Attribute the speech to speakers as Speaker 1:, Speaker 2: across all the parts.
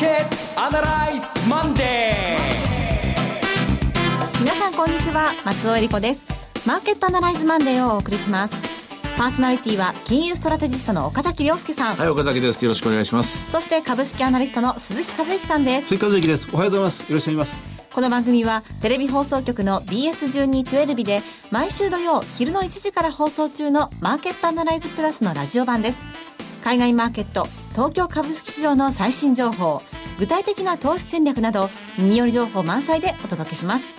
Speaker 1: ケットアナライズマンデ
Speaker 2: ー。皆さんこんにちは松尾恵理子です。マーケットアナライズマンデーをお送りします。パーソナリティは金融ストラテジストの岡崎亮介さん。
Speaker 3: はい岡崎です。よろしくお願いします。
Speaker 2: そして株式アナリストの鈴木和之さんです。
Speaker 4: 鈴木和之です。おはようございます。よろしくお願いします。
Speaker 2: この番組はテレビ放送局の BS1212 で毎週土曜昼の1時から放送中のマーケットアナライズプラスのラジオ版です。海外マーケット、東京株式市場の最新情報、具体的な投資戦略など耳寄り情報満載でお届けします。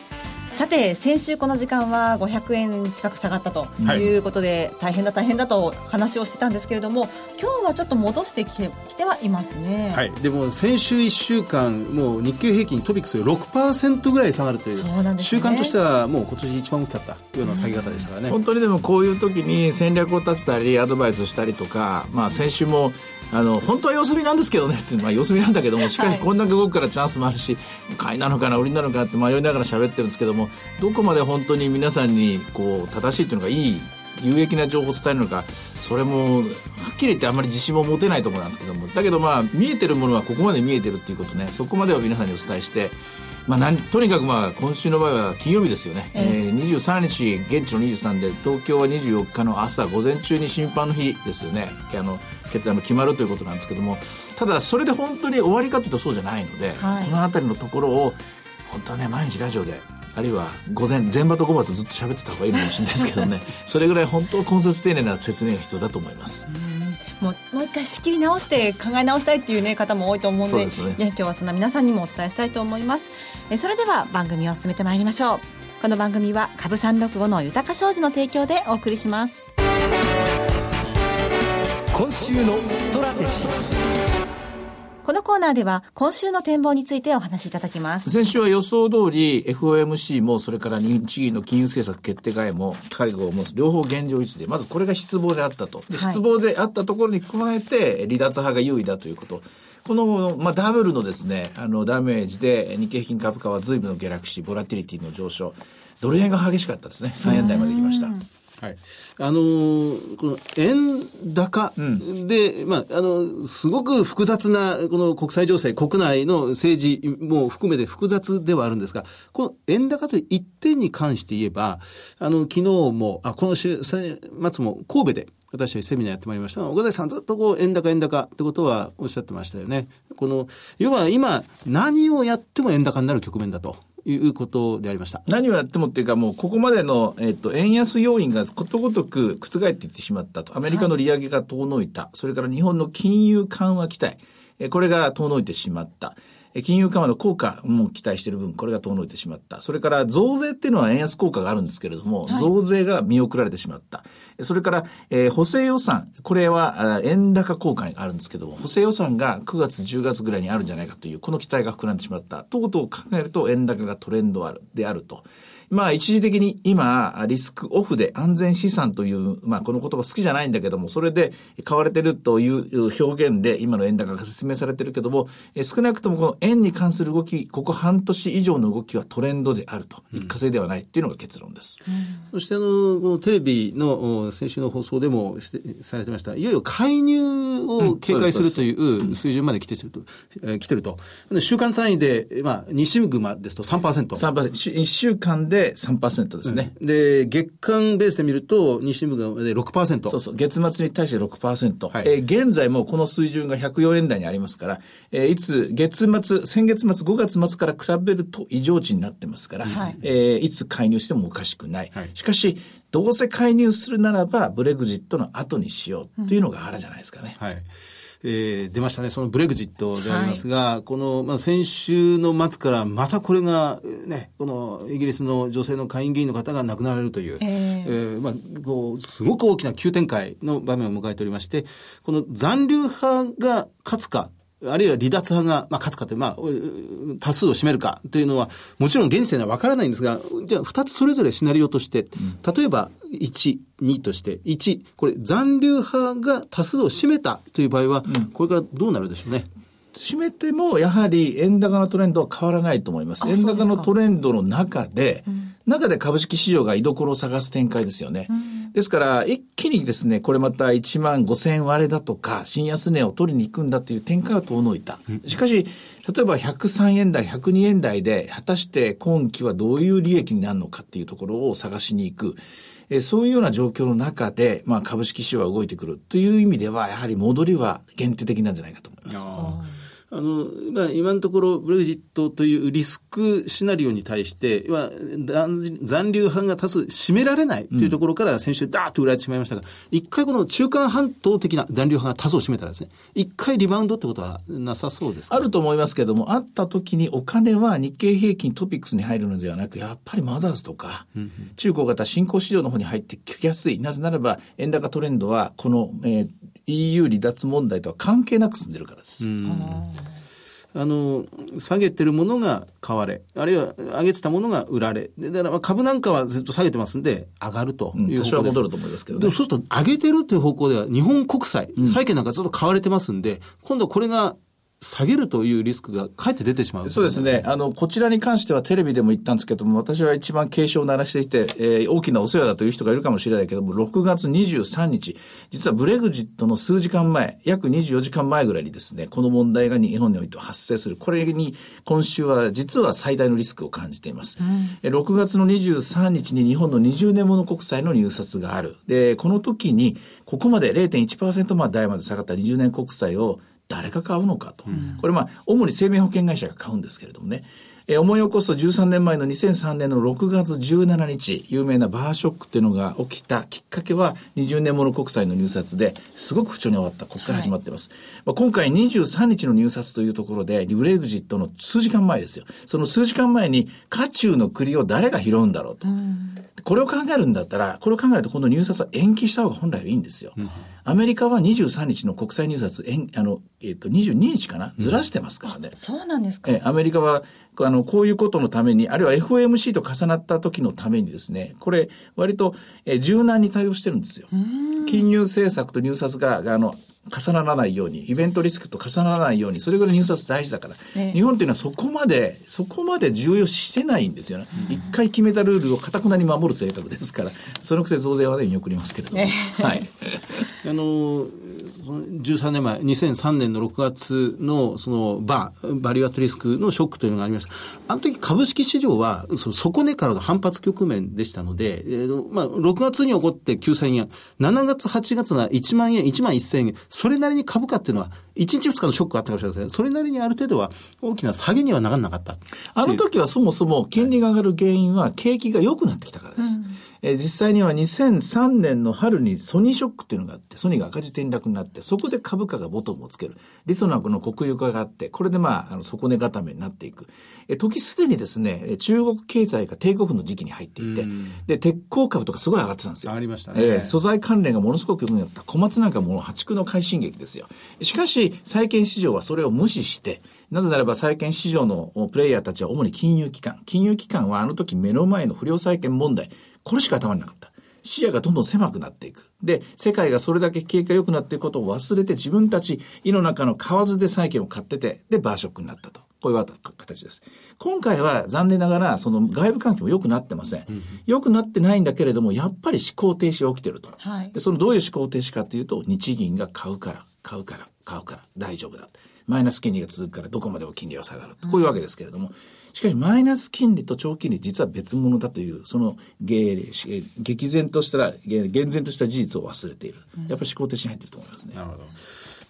Speaker 2: さて先週この時間は500円近く下がったとい。うことで、はい、大変だ大変だと話をしてたんですけれども今日はちょっと戻してきてきてはいますね、
Speaker 4: はい、でも先週1週間もう日経平均トピックスが6%ぐらい下がるというそうなんです、ね、週間としてはもう今年一番大きかったような下げ方でしたからね、
Speaker 3: 本当にでもこういう時に戦略を立てたりアドバイスしたりとか、まあ、先週もあの本当は様子見なんですけどねって、まあ、様子見なんだけどもしかしこんだけ動くからチャンスもあるし、買いなのかな売りなのかなって迷いながら喋ってるんですけどもどこまで本当に皆さんにこう正しいっていうのがいい有益な情報を伝えるのかそれもはっきり言ってあんまり自信も持てないところなんですけども。だけどまあ見えてるものはここまで見えてるっていうことね。そこまでは皆さんにお伝えしてまあ、なんとにかくまあ今週の場合は金曜日ですよね、えー、えー、23日現地の23で東京は24日の朝午前中に審判の日ですよね。あの決あの決まるということなんですけども。ただそれで本当に終わりかというとそうじゃないので、はい、この辺りのところを本当はね毎日ラジオであるいは午前前場と後場とずっと喋ってた方がいいのかもしれないですけどね。それぐらい本当根節丁寧な説明が必要だと思います。
Speaker 2: もうもう一回仕切り直して考え直したいっていう、ね、方も多いと思うのでで、ね、今日はそんな皆さんにもお伝えしたいと思います。えそれでは番組を進めてまいりましょう。この番組は株365の豊か商事の提供でお送りします。
Speaker 1: 今週のストラテジー
Speaker 2: このコーナーでは今週の展望についてお話しいただきます。
Speaker 3: 先週は予想通り FOMC もそれから日銀の金融政策決定会も会合も両方現状維持で、まずこれが失望であったと。失望であったところに加えて離脱派が優位だということ。この、まあ、ダブルのですね、あの、ダメージで日経平均株価は随分の下落し、ボラティリティの上昇。ドル円が激しかったですね。3円台まで来ました。
Speaker 4: はい、あのー、この円高で、うん、まあ、あの、すごく複雑な、この国際情勢、国内の政治も含めて複雑ではあるんですが、この円高という一点に関して言えば、あの、昨日も、あ、この週、末も神戸で、私はセミナーやってまいりました岡崎さんずっとこう円高円高ってことはおっしゃってましたよね。この、要は今何をやっても円高になる局面だと。いうことでありました。
Speaker 3: 何をやってもっていうか、もうここまでの、えっ、と、円安要因がことごとく覆っていってしまったと。アメリカの利上げが遠のいた。はい、それから日本の金融緩和期待。これが遠のいてしまった。金融緩和の効果も期待している分、これが遠のいてしまった。それから増税っていうのは円安効果があるんですけれども、はい、増税が見送られてしまった。それから、えー、補正予算、これは円高効果があるんですけども、補正予算が9月、10月ぐらいにあるんじゃないかという、この期待が膨らんでしまった。ということを考えると、円高がトレンドある、であると。まあ一時的に今、リスクオフで安全資産という、まあこの言葉好きじゃないんだけども、それで買われてるという表現で今の円高が説明されてるけども、少なくともこの円に関する動き、ここ半年以上の動きはトレンドであると、一過性ではないっていうのが結論です。
Speaker 4: うん、そしてあの、このテレビの先週の放送でもされてました、いよいよ介入を警戒するという水準まで来てると、うん、来てると。週間単位で、まあ、西グマですと3%。
Speaker 3: 3%。1週間でで3%ですね。
Speaker 4: うん、で、月間ベースで見ると、日新聞がで6%。
Speaker 3: そうそう。月末に対して6%。はい、えー、現在もこの水準が104円台にありますから、えー、いつ、月末、先月末5月末から比べると異常値になってますから、はい、えー、いつ介入してもおかしくない。はい、しかし、どうせ介入するならば、ブレグジットの後にしようというのがあるじゃないですかね。
Speaker 4: はいえー、出ましたね、そのブレグジットでありますが、はい、この、まあ、先週の末からまたこれが、ね、このイギリスの女性の下院議員の方が亡くなられるという、えー、えー、まあ、こう、すごく大きな急展開の場面を迎えておりまして、この残留派が勝つか、あるいは離脱派が、まあ、勝つかという、まあ、多数を占めるかというのは、もちろん現時点では分からないんですが、じゃあ、二つそれぞれシナリオとして、例えば、1、2として、1、これ、残留派が多数を占めたという場合は、これからどうなるでしょうね？
Speaker 3: 占めても、やはり円高のトレンドは変わらないと思います。円高のトレンドの中で、中で株式市場が居所を探す展開ですよね。ですから、一気にですね、これまた1万5千割れだとか、新安値を取りに行くんだという展開は遠のいた。しかし、例えば103円台、102円台で、果たして今期はどういう利益になるのかっていうところを探しに行く。えそういうような状況の中で、まあ、株式市場は動いてくるという意味では、やはり戻りは限定的なんじゃないかと思います。
Speaker 4: あの、まあ、今のところ、ブレグジットというリスクシナリオに対して、は残留派が多数占められないというところから先週ダーッと売られてしまいましたが、一、うん、回この中間半島的な残留派が多数を占めたらですね、一回リバウンドってことはなさそうですか、
Speaker 3: あると思いますけれども、あった時にお金は日経平均トピックスに入るのではなく、やっぱりマザーズとか、中古型新興市場の方に入ってきやすい。なぜならば、円高トレンドは、この、えー、EU 離脱問題とは関係なく進んでるからです。
Speaker 4: あの、下げてるものが買われ、あるいは上げてたものが売られ。だから株なんかはずっと下げてますんで、上がるという
Speaker 3: 方向です。うん、戻ると思いますけど、ね、で
Speaker 4: もそうすると、上げてるという方向では、日本国債、債券なんかずっと買われてますんで、今度これが下げるというリスクがかえって出てしまう
Speaker 3: そうですね。あの、こちらに関してはテレビでも言ったんですけども、私は一番警鐘を鳴らしていて、えー、大きなお世話だという人がいるかもしれないけども、6月23日、実はブレグジットの数時間前、約24時間前ぐらいにですね、この問題が日本において発生する。これに今週は実は最大のリスクを感じています。うん、6月の23日に日本の20年物国債の入札がある。で、この時に、ここまで0.1%まで台まで下がった20年国債を誰が買うのかと。これまあ、主に生命保険会社が買うんですけれどもね。えー、思い起こすと13年前の2003年の6月17日、有名なバーショックっていうのが起きたきっかけは、20年もの国債の入札ですごく不調に終わった。ここから始まってます。はい、まあ、今回23日の入札というところで、リブレグジットの数時間前ですよ。その数時間前に、渦中の栗を誰が拾うんだろうと。これを考えるんだったら、これを考えると、この入札は延期した方が本来はいいんですよ。うんアメリカは23日の国際入札、あの、えっ、ー、と、22日かな？ずらしてますからね。
Speaker 2: うん、そうなんですか。
Speaker 3: えアメリカは、あの、こういうことのために、あるいは FOMC と重なった時のためにですね、これ、割と、えー、柔軟に対応してるんですよ。金融政策と入札が、あの、重ならないように、イベントリスクと重ならないように、それぐらい入札大事だから、ね、日本っていうのはそこまで、そこまで重要してないんですよね。一、回決めたルールをかたくなに守る性格ですから、そのくせ増税はね、見送りますけれども。ね、はい。
Speaker 4: あの、13年前、2003年の6月の、その、バー、バリューアットリスクのショックというのがありました。あの時株式市場は、その底値からの反発局面でしたので、えー、まあ、6月に起こって9000円、7月、8月が1万円、1万1000円、それなりに株価っていうのは、1日2日のショックがあったかもしれません。それなりにある程度は大きな下げにはならなかった。
Speaker 3: あの時はそもそも金利が上がる原因は景気が良くなってきたからです。うんえー、実際には2003年の春にソニーショックっていうのがあって、ソニーが赤字転落になって、そこで株価がボトムをつける。リソナの国有化があって、これでまあ、あの、底値固めになっていく。えー、時すでにですね、中国経済が低国の時期に入っていて、で、鉄鋼株とかすごい上がってたんですよ。
Speaker 4: ありましたね。
Speaker 3: えー、素材関連がものすごく良くなった。小松なんかもう破竹の快進撃ですよ。しかし、債券市場はそれを無視して、なぜならば債券市場のプレイヤーたちは主に金融機関。金融機関はあの時目の前の不良債権問題、これしか頭になかった。視野がどんどん狭くなっていく。で、世界がそれだけ景気が良くなっていくことを忘れて自分たち、胃の中の蛙で債券を買ってて、で、バーショックになったと。こういう形です。今回は残念ながら、その外部環境も良くなってません。良、くなってないんだけれども、やっぱり思考停止が起きてると。はい、でそのどういう思考停止かというと、日銀が買うから、買うから、買うから、大丈夫だ。マイナス金利が続くから、どこまでも金利は下がる。こういうわけですけれども、しかしマイナス金利と長金利実は別物だという、その激然とした、厳然とした事実を忘れている。やっぱり思考停止に入っていると思いますね。なるほど。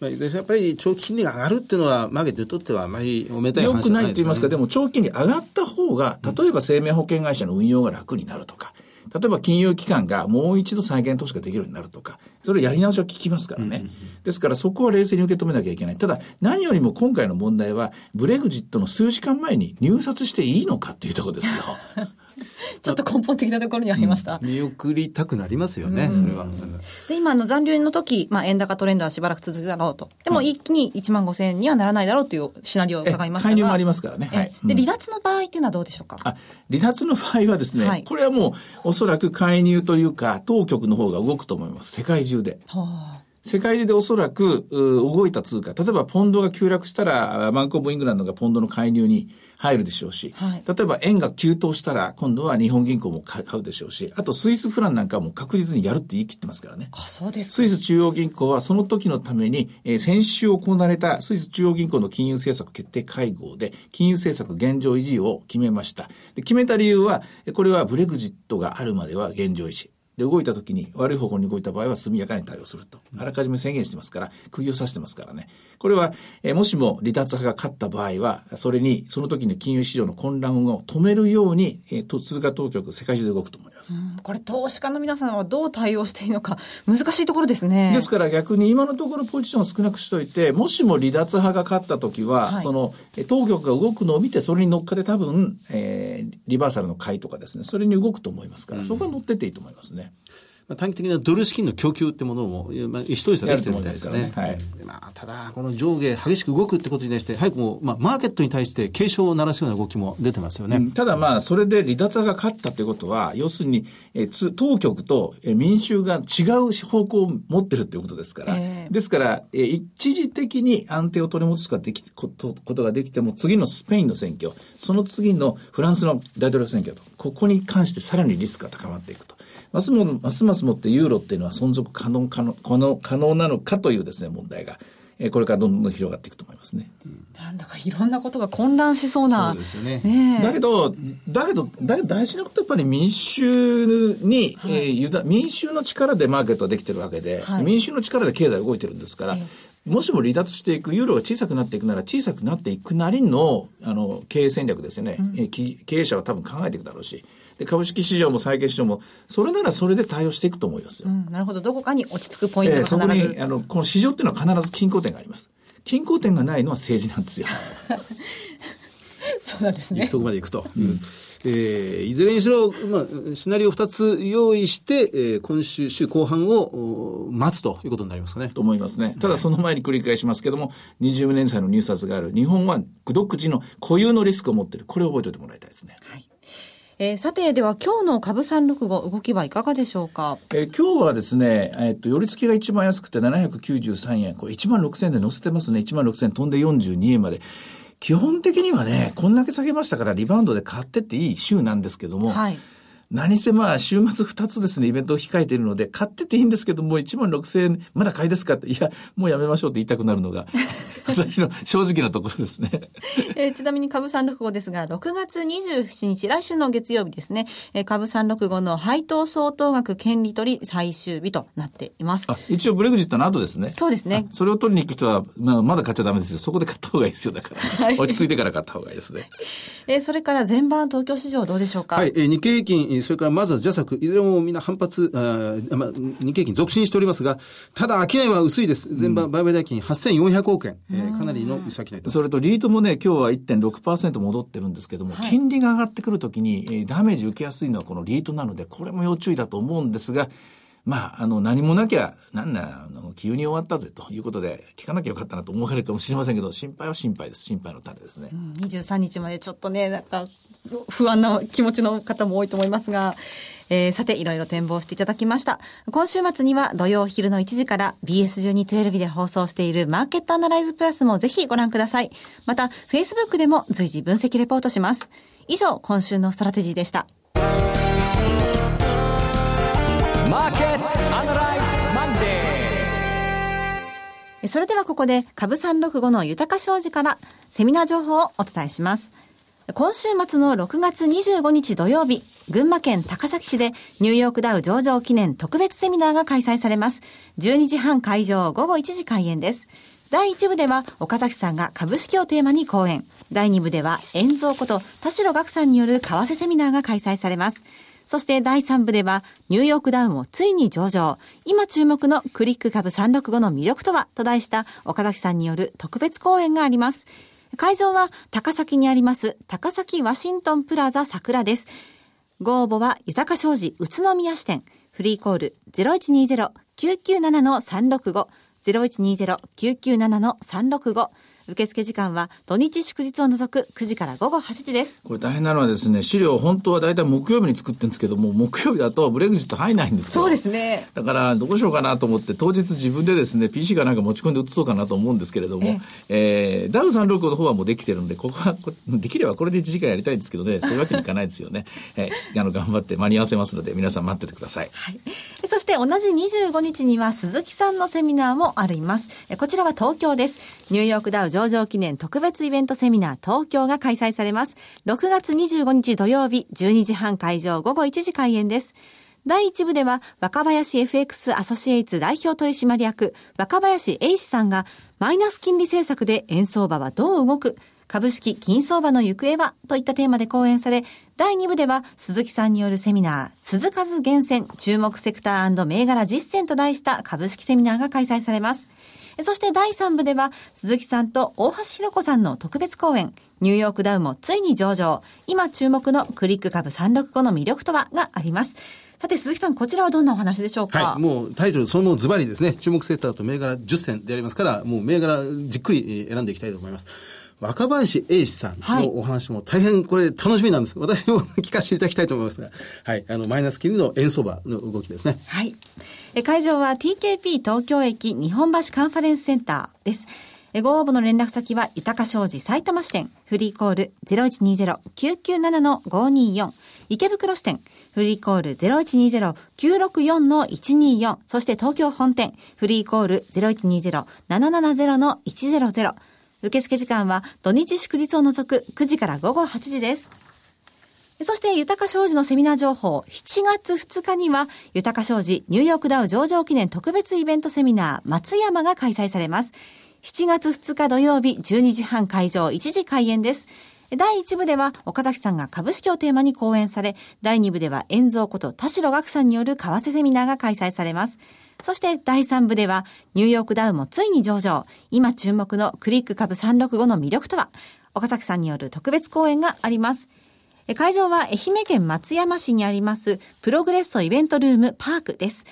Speaker 4: やっぱり長期金利が上がるっていうのは、マーケットにとってはあまりおめでたい話
Speaker 3: じゃないです、ね、よくないって言いますか、でも長期金利上がった方が、例えば生命保険会社の運用が楽になるとか、例えば金融機関がもう一度再建投資ができるようになるとか、それやり直しは効きますからね。ですからそこは冷静に受け止めなきゃいけない。ただ、何よりも今回の問題は、ブレグジットの数時間前に入札していいのかっていうところですよ。
Speaker 2: ちょっと根本的なところにありました。
Speaker 4: うん、見送りたくなりますよね、それは。
Speaker 2: で、今の残留の時、まあ、円高トレンドはしばらく続くだろうと。でも一気に1万5千円にはならないだろうというシナリオを伺いましたが。
Speaker 3: 介入もありますからね。はい、
Speaker 2: で、離脱の場合っていうのはどうでしょうか、あ
Speaker 3: 離脱の場合はですね、はい、これはもうおそらく介入というか、当局の方が動くと思います。世界中で。はあ世界中でおそらく動いた通貨、例えばポンドが急落したら、バンクオブイングランドがポンドの介入に入るでしょうし、はい、例えば円が急騰したら、今度は日本銀行も買うでしょうし、あとスイスフランなんかも確実にやるって言い切ってますからね。
Speaker 2: あ、そうです
Speaker 3: スイス中央銀行はその時のために、えー、先週行われたスイス中央銀行の金融政策決定会合で、金融政策現状維持を決めました。で決めた理由は、これはブレグジットがあるまでは現状維持。で、動いた時に悪い方向に動いた場合は速やかに対応すると。あらかじめ宣言してますから、釘を刺してますからね。これは、えもしも離脱派が勝った場合は、それに、その時の金融市場の混乱を止めるように、えー、通貨当局、世界中で動くと思います。
Speaker 2: これ、投資家の皆さんはどう対応していいのか、難しいところですね。
Speaker 3: ですから逆に今のところポジションを少なくしといて、もしも離脱派が勝った時は、はい、その、当局が動くのを見て、それに乗っかって多分、えー、リバーサルの買いとかですね、それに動くと思いますから、そこは乗ってっていいと思いますね。
Speaker 4: 短期的なドル資金の供給ってものも、まあ、一人差できてるみたいですね。はい、まあ、ただ、この上下激しく動くってことに対して、早くも、まあ、マーケットに対して警鐘を鳴らすような動きも出てますよね。うん、
Speaker 3: ただまあ、それで離脱が勝ったということは、要するに、えつ当局と民衆が違う方向を持ってるっていうことですから、えー、ですから、え一時的に安定を取り戻すかできことことができても、次のスペインの選挙、その次のフランスの大統領選挙と、ここに関してさらにリスクが高まっていくと。ますもますますもってユーロっていうのは存続可能可能可能可能なのかというですね問題が、えー、これからどんどん広がっていくと思いますね。
Speaker 2: なんだかいろんなことが混乱しそうな。
Speaker 4: そうですよね。
Speaker 3: ねだけど、だけど、だけど大事なことはやっぱり民衆に、はい、えー、民衆の力でマーケットはできてるわけで、はい、民衆の力で経済動いてるんですから、えー、もしも離脱していく、ユーロが小さくなっていくなら、小さくなっていくなりの、あの、経営戦略ですよね。うん、経営者は多分考えていくだろうし、で株式市場も債券市場も、それならそれで対応していくと思いますよ。うん、
Speaker 2: なるほど。どこかに落ち着くポイントが必ず、え
Speaker 3: ー、そこに、あの、この市場っていうのは必ず均衡点があります。均衡点がないのは政治なんですよ。
Speaker 2: そうなんですね。
Speaker 4: 行くとこまで行くと。うんえー、いずれにしろ、まあ、シナリオ2つ用意して、えー、今週、週後半を待つということになりますかね。
Speaker 3: と思いますね。ただその前に繰り返しますけども、20年歳の入札がある。日本は独自の固有のリスクを持っている。これを覚えておいてもらいたいですね。はい
Speaker 2: えー、さて、では今日の株三六五動きはいかがでしょうか？
Speaker 3: えー、今日はですね、えー、っと、寄り付きが一番安くて793円。これ1万6000円で乗せてますね。1万6000円飛んで42円まで。基本的にはね、こんだけ下げましたからリバウンドで買ってっていい週なんですけども、はい。何せまあ、週末2つですね、イベントを控えているので、買ってていいんですけども、1万6000円、まだ買いですかって、いや、もうやめましょうって言いたくなるのが、私の正直なところですね。
Speaker 2: えー、ちなみに株365ですが、6月27日、来週の月曜日ですね、えー、株365の配当相当額権利取り最終日となっています。
Speaker 3: 一応ブレグジットの後ですね。
Speaker 2: そうですね。
Speaker 3: それを取りに行く人は、まあ、まだ買っちゃダメですよ。そこで買った方がいいですよ。だから。はい、落ち着いてから買った方がいいですね。
Speaker 2: えー、それから全般東京市場どうでしょうか？
Speaker 4: はい、えー、日経平均、それからまずはジャサク、いずれもみんな反発、あまあ、日経金続伸しておりますが、ただ、商いは薄いです。全場売買代金8400億円、えー、かなりの先
Speaker 3: と。それと、リートもね、今日は1.6%戻ってるんですけども、はい、金利が上がってくるときに、えー、ダメージ受けやすいのはこのリートなので、これも要注意だと思うんですが、まあ、あの、何もなきゃ、なんな、あの、急に終わったぜということで、聞かなきゃよかったなと思われるかもしれませんけど、心配は心配です。心配の種ですね。うん、
Speaker 2: 23日までちょっとね、なんか、不安な気持ちの方も多いと思いますが、えー、さて、いろいろ展望していただきました。今週末には土曜昼の1時から BS1212 で放送しているマーケットアナライズプラスもぜひご覧ください。また、Facebook でも随時分析レポートします。以上、今週のストラテジーでした。それではここで株365の豊か商事からセミナー情報をお伝えします。今週末の6月25日土曜日、群馬県高崎市でニューヨークダウ上場記念特別セミナーが開催されます。12時半会場、午後1時開演です。第1部では岡崎さんが株式をテーマに講演。第2部では遠蔵こと田代岳さんによる為替セミナーが開催されます。そして第3部では、ニューヨークダウンをついに上場。今注目のクリック株365の魅力とはと題した岡崎さんによる特別講演があります。会場は高崎にあります高崎ワシントンプラザ桜です。ご応募は豊か商事宇都宮支店。フリーコール0120-997-365。0120-997-365。受付時間は土日祝日を除く9時から午後8時です。
Speaker 3: これ大変なのはですね、資料本当は大体木曜日に作ってるんですけども、木曜日だとブレグジット入んないんですよ。
Speaker 2: そうですね。
Speaker 3: だから、どうしようかなと思って、当日自分でですね、PC かなんか持ち込んで移そうかなと思うんですけれども、えー、ダウ365の方はもうできてるんで、ここは、こできればこれで1時間やりたいんですけどね、そういうわけにいかないですよね。えー、あの、頑張って間に合わせますので、皆さん待っててください。
Speaker 2: はい。そして同じ25日には鈴木さんのセミナーもあります。こちらは東京です。ニューヨークダウ上場記念特別イベントセミナー東京が開催されます。6月25日土曜日12時半会場午後1時開演です。第1部では若林 FX アソシエイツ代表取締役若林英史さんがマイナス金利政策で円相場はどう動く株式、金相場の行方はといったテーマで講演され、第2部では鈴木さんによるセミナー、鈴数厳選注目セクター銘柄実践と題した株式セミナーが開催されます。そして第3部では、鈴木さんと大橋弘子さんの特別講演、ニューヨークダウもついに上場、今注目のクリック株365の魅力とはがあります。さて、鈴木さん、こちらはどんなお話でしょうか？
Speaker 4: はい、もうタイトル、そのもズバリですね、注目セクターと銘柄10選でありますから、もう銘柄じっくり選んでいきたいと思います。若林英史さんのお話も大変これ楽しみなんです。はい、私も聞かせていただきたいと思いますが、はい、あの、マイナス金利の円相場の動きですね。
Speaker 2: はい。え会場は TKP 東京駅日本橋カンファレンスセンターです。ご応募の連絡先は、豊か商事埼玉支店、フリーコール0120-997-524、池袋支店、フリーコール0120-964-124、そして東京本店、フリーコール0120-770-100、受付時間は土日祝日を除く9時から午後8時です。そして、豊か商事のセミナー情報、7月2日には、豊か商事ニューヨークダウ上場記念特別イベントセミナー、松山が開催されます。7月2日土曜日、12時半会場、1時開演です。第1部では、岡崎さんが株式をテーマに講演され、第2部では、遠蔵こと田代岳さんによる為替セミナーが開催されます。そして第3部では、ニューヨークダウもついに上場。今注目のクリック株365の魅力とは？岡崎さんによる特別講演があります。会場は愛媛県松山市にありますプログレッソイベントルームパークです。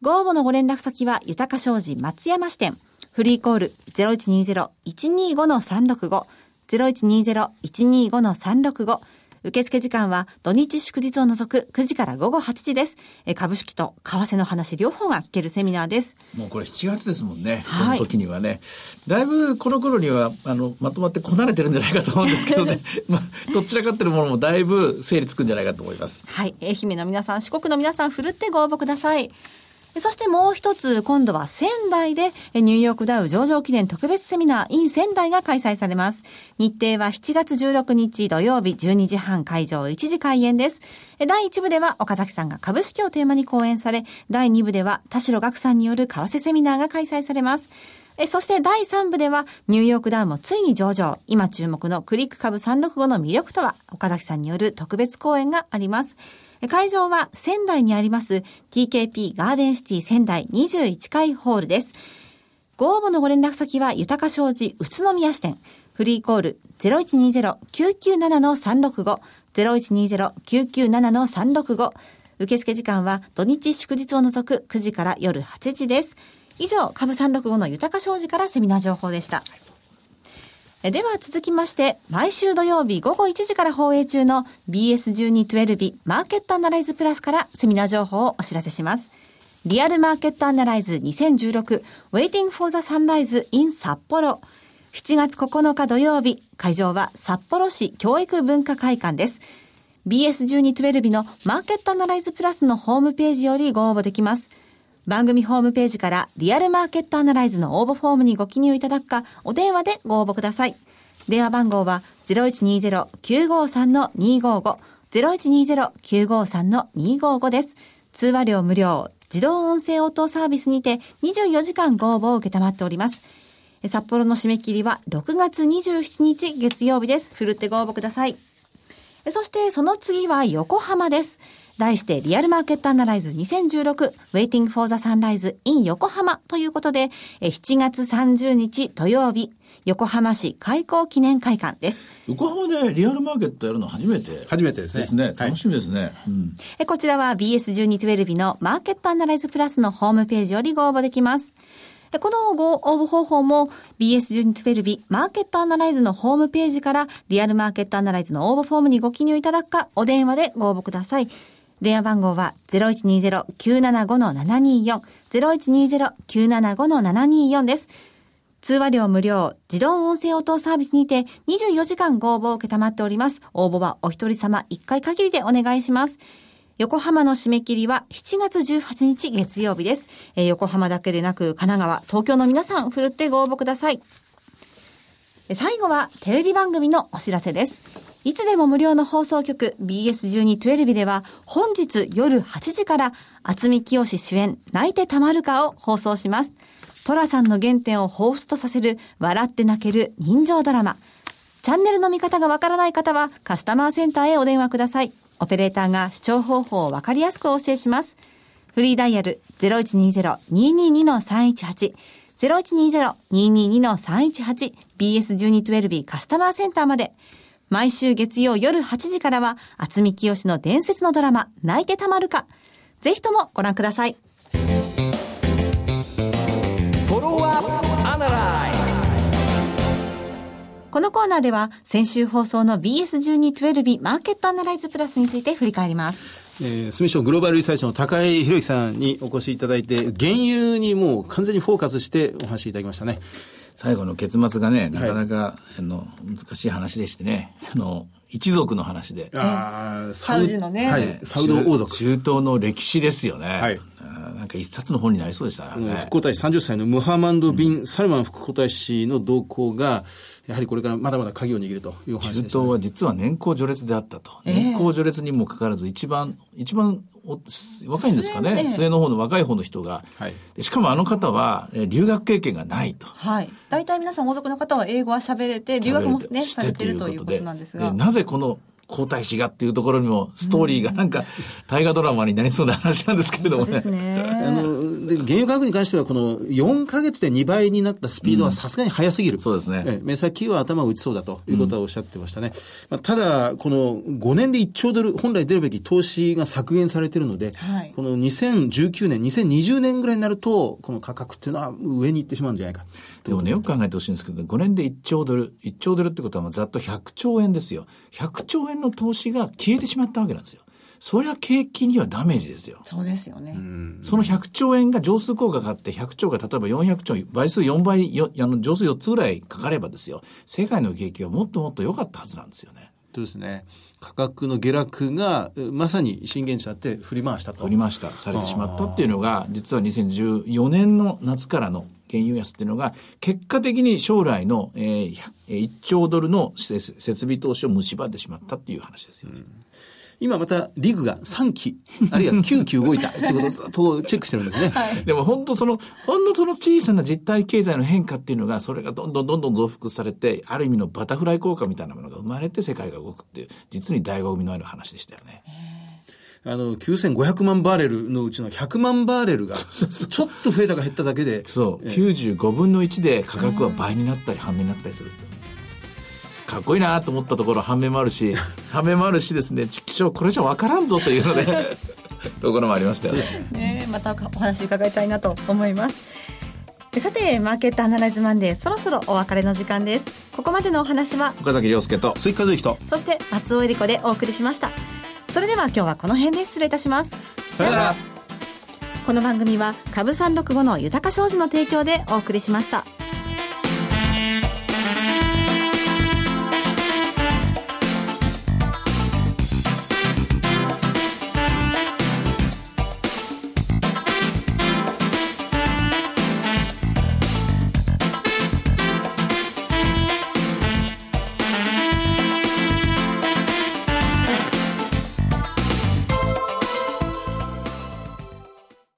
Speaker 2: ご応募のご連絡先は豊か商事松山支店フリーコール0120-125-365 0120-125-365受付時間は土日祝日を除く9時から午後8時です。え株式と為替の話両方が聞けるセミナーです。
Speaker 3: もうこれ7月ですもんね。はい。この時にはね。だいぶこの頃には、あの、まとまってこなれてるんじゃないかと思うんですけどね。まあ、どちらかってるものもだいぶ整理つくんじゃないかと思います。
Speaker 2: はい。愛媛の皆さん、四国の皆さん、ふるってご応募ください。そしてもう一つ、今度は仙台で、ニューヨークダウ上場記念特別セミナー in 仙台が開催されます。日程は7月16日土曜日12時半会場1時開演です。第1部では岡崎さんが株式をテーマに講演され、第2部では田代岳さんによる為替セミナーが開催されます。そして第3部では、ニューヨークダウもついに上場。今注目のクリック株365の魅力とは、岡崎さんによる特別講演があります。会場は仙台にあります TKP ガーデンシティ仙台21階ホールです。ご応募のご連絡先は豊か商事宇都宮支店。フリーコール0120-997-365 0120-997-365受付時間は土日祝日を除く9時から夜8時です。以上、株365の豊か商事からセミナー情報でした。では続きまして、毎週土曜日午後1時から放映中の BS1212 マーケットアナライズプラスからセミナー情報をお知らせします。リアルマーケットアナライズ2016 Waiting for the Sunrise in 札幌。7月9日土曜日、会場は札幌市教育文化会館です。BS1212 のマーケットアナライズプラスのホームページよりご応募できます。番組ホームページからリアルマーケットアナライズの応募フォームにご記入いただくか、お電話でご応募ください。電話番号は0120-953-255、0120-953-255です。通話料無料、自動音声応答サービスにて24時間ご応募を受けたまっております。札幌の締め切りは6月27日月曜日です。ふるってご応募ください。そしてその次は横浜です。題してリアルマーケットアナライズ2016 Waiting for the Sunrise in 横浜ということで、7月30日土曜日、横浜市開港記念会館です。
Speaker 3: 横浜でリアルマーケットやるの初めて？
Speaker 4: 初めてですね。
Speaker 3: ですね。楽しみですね。はい
Speaker 2: うん、こちらは BS1212 のマーケットアナライズプラスのホームページよりご応募できます。でこのご応募方法も BS1212 マーケットアナライズのホームページからリアルマーケットアナライズの応募フォームにご記入いただくかお電話でご応募ください。電話番号は0120-975-724 0120-975-724です。通話料無料、自動音声応答サービスにて24時間ご応募を受けたまっております。応募はお一人様1回限りでお願いします。横浜の締め切りは7月18日月曜日です。えー横浜だけでなく神奈川、東京の皆さん、ふるってご応募ください。最後はテレビ番組のお知らせです。いつでも無料の放送局 BS1212 では本日夜8時から厚見清主演泣いてたまるかを放送します。トラさんの原点を彷彿とさせる笑って泣ける人情ドラマ。チャンネルの見方がわからない方はカスタマーセンターへお電話ください。オペレーターが視聴方法をわかりやすくお教えします。フリーダイヤル0120-222-318 0120-222-318 BS1212 カスタマーセンターまで。毎週月曜夜8時からは、厚見清の伝説のドラマ、泣いてたまるか。ぜひともご覧ください。
Speaker 1: フォローアップアナライ
Speaker 2: このコーナーでは、先週放送の BS1212 マーケットアナライズプラスについて振り返ります。
Speaker 4: えー、住所グローバルリサーチの高井宏之さんにお越しいただいて、原油にもう完全にフォーカスしてお話しいただきましたね。
Speaker 3: 最後の結末がね、なかなか、あの、難しい話でしてね、あの、一族の話で。
Speaker 4: ああ、
Speaker 2: サウジのね
Speaker 4: はい、サウド王族。
Speaker 3: 中東の歴史ですよね。
Speaker 4: はい
Speaker 3: なんか一冊の本になりそうでしたからね。
Speaker 4: 復興大使30歳のムハマンド・ビン・サルマン復興大使の動向が、やはりこれからまだまだ鍵を握るというお話
Speaker 3: 中
Speaker 4: でした、
Speaker 3: 東は実は年功序列であったと。年功序列にもかかわらず一番、一番お若いんですかね。末の方の若い方の人が。
Speaker 4: はい
Speaker 3: でしかもあの方はえー留学経験がないと。
Speaker 2: はい。大体皆さん王族の方は英語は喋れて、留学もね、されてるということなんですが。
Speaker 3: なぜこの皇太子がっていうところにもストーリーがなんか大河ドラマになりそうな話なんですけれどもね。
Speaker 2: そうですね。
Speaker 4: あの、で、原油価格に関しては、この4ヶ月で2倍になったスピードはさすがに速すぎる。
Speaker 3: そうですね
Speaker 4: ええ目先は頭を打ちそうだということはおっしゃってましたね。まあ、ただ、この5年で1兆ドル、本来出るべき投資が削減されているので、
Speaker 2: はい
Speaker 4: この2019年、2020年ぐらいになると、この価格っていうのは上に行ってしまうんじゃないか。
Speaker 3: でもね、よく考えてほしいんですけど、5年で1兆ドル、1兆ドルってことはまあざっと100兆円ですよ。100兆円の投資が消えてしまったわけなんですよ。そりゃ景気にはダメージですよ。
Speaker 2: そうですよね。
Speaker 3: その100兆円が乗数効果があって、100兆が例えば400兆、倍数4倍、よあの乗数4つぐらいかかればですよ、世界の景気はもっともっと良かったはずなんですよね。
Speaker 4: そうですね。価格の下落が、えまさに震源地となって振り回したと。
Speaker 3: 振りました、されてしまったっていうのが、実は2014年の夏からの原油安っていうのが、結果的に将来の、えー100えー1兆ドルの設設備投資を蝕んでしまったっていう話ですよね。
Speaker 4: 今またリグが3期、あるいは9期動いたっていうことをずっとチェックしてるんですね。
Speaker 3: でも本当その、ほんのその小さな実体経済の変化っていうのが、それがどんどんどんどん増幅されて、ある意味のバタフライ効果みたいなものが生まれて世界が動くっていう、実に醍醐味のある話でしたよね。
Speaker 4: あの、9500万バーレルのうちの100万バーレルが、ちょっと増えたか減っただけで、
Speaker 3: そう、95分の1で価格は倍になったり半値になったりする。かっこいいなと思ったところ反面もあるし、反面もあるしですね、気象これじゃ分からんぞというので、ところもありましたよね。
Speaker 2: ねまたお話伺いたいなと思います。でさて、マーケットアナライズマンデー、そろそろお別れの時間です。ここまでのお話は、
Speaker 3: 岡崎亮介と、
Speaker 4: 鈴木和之と、
Speaker 2: そして松尾恵理子でお送りしました。それでは今日はこの辺で失礼いたします。
Speaker 4: さよなら。
Speaker 2: この番組は株三六五の豊か商事の提供でお送りしました。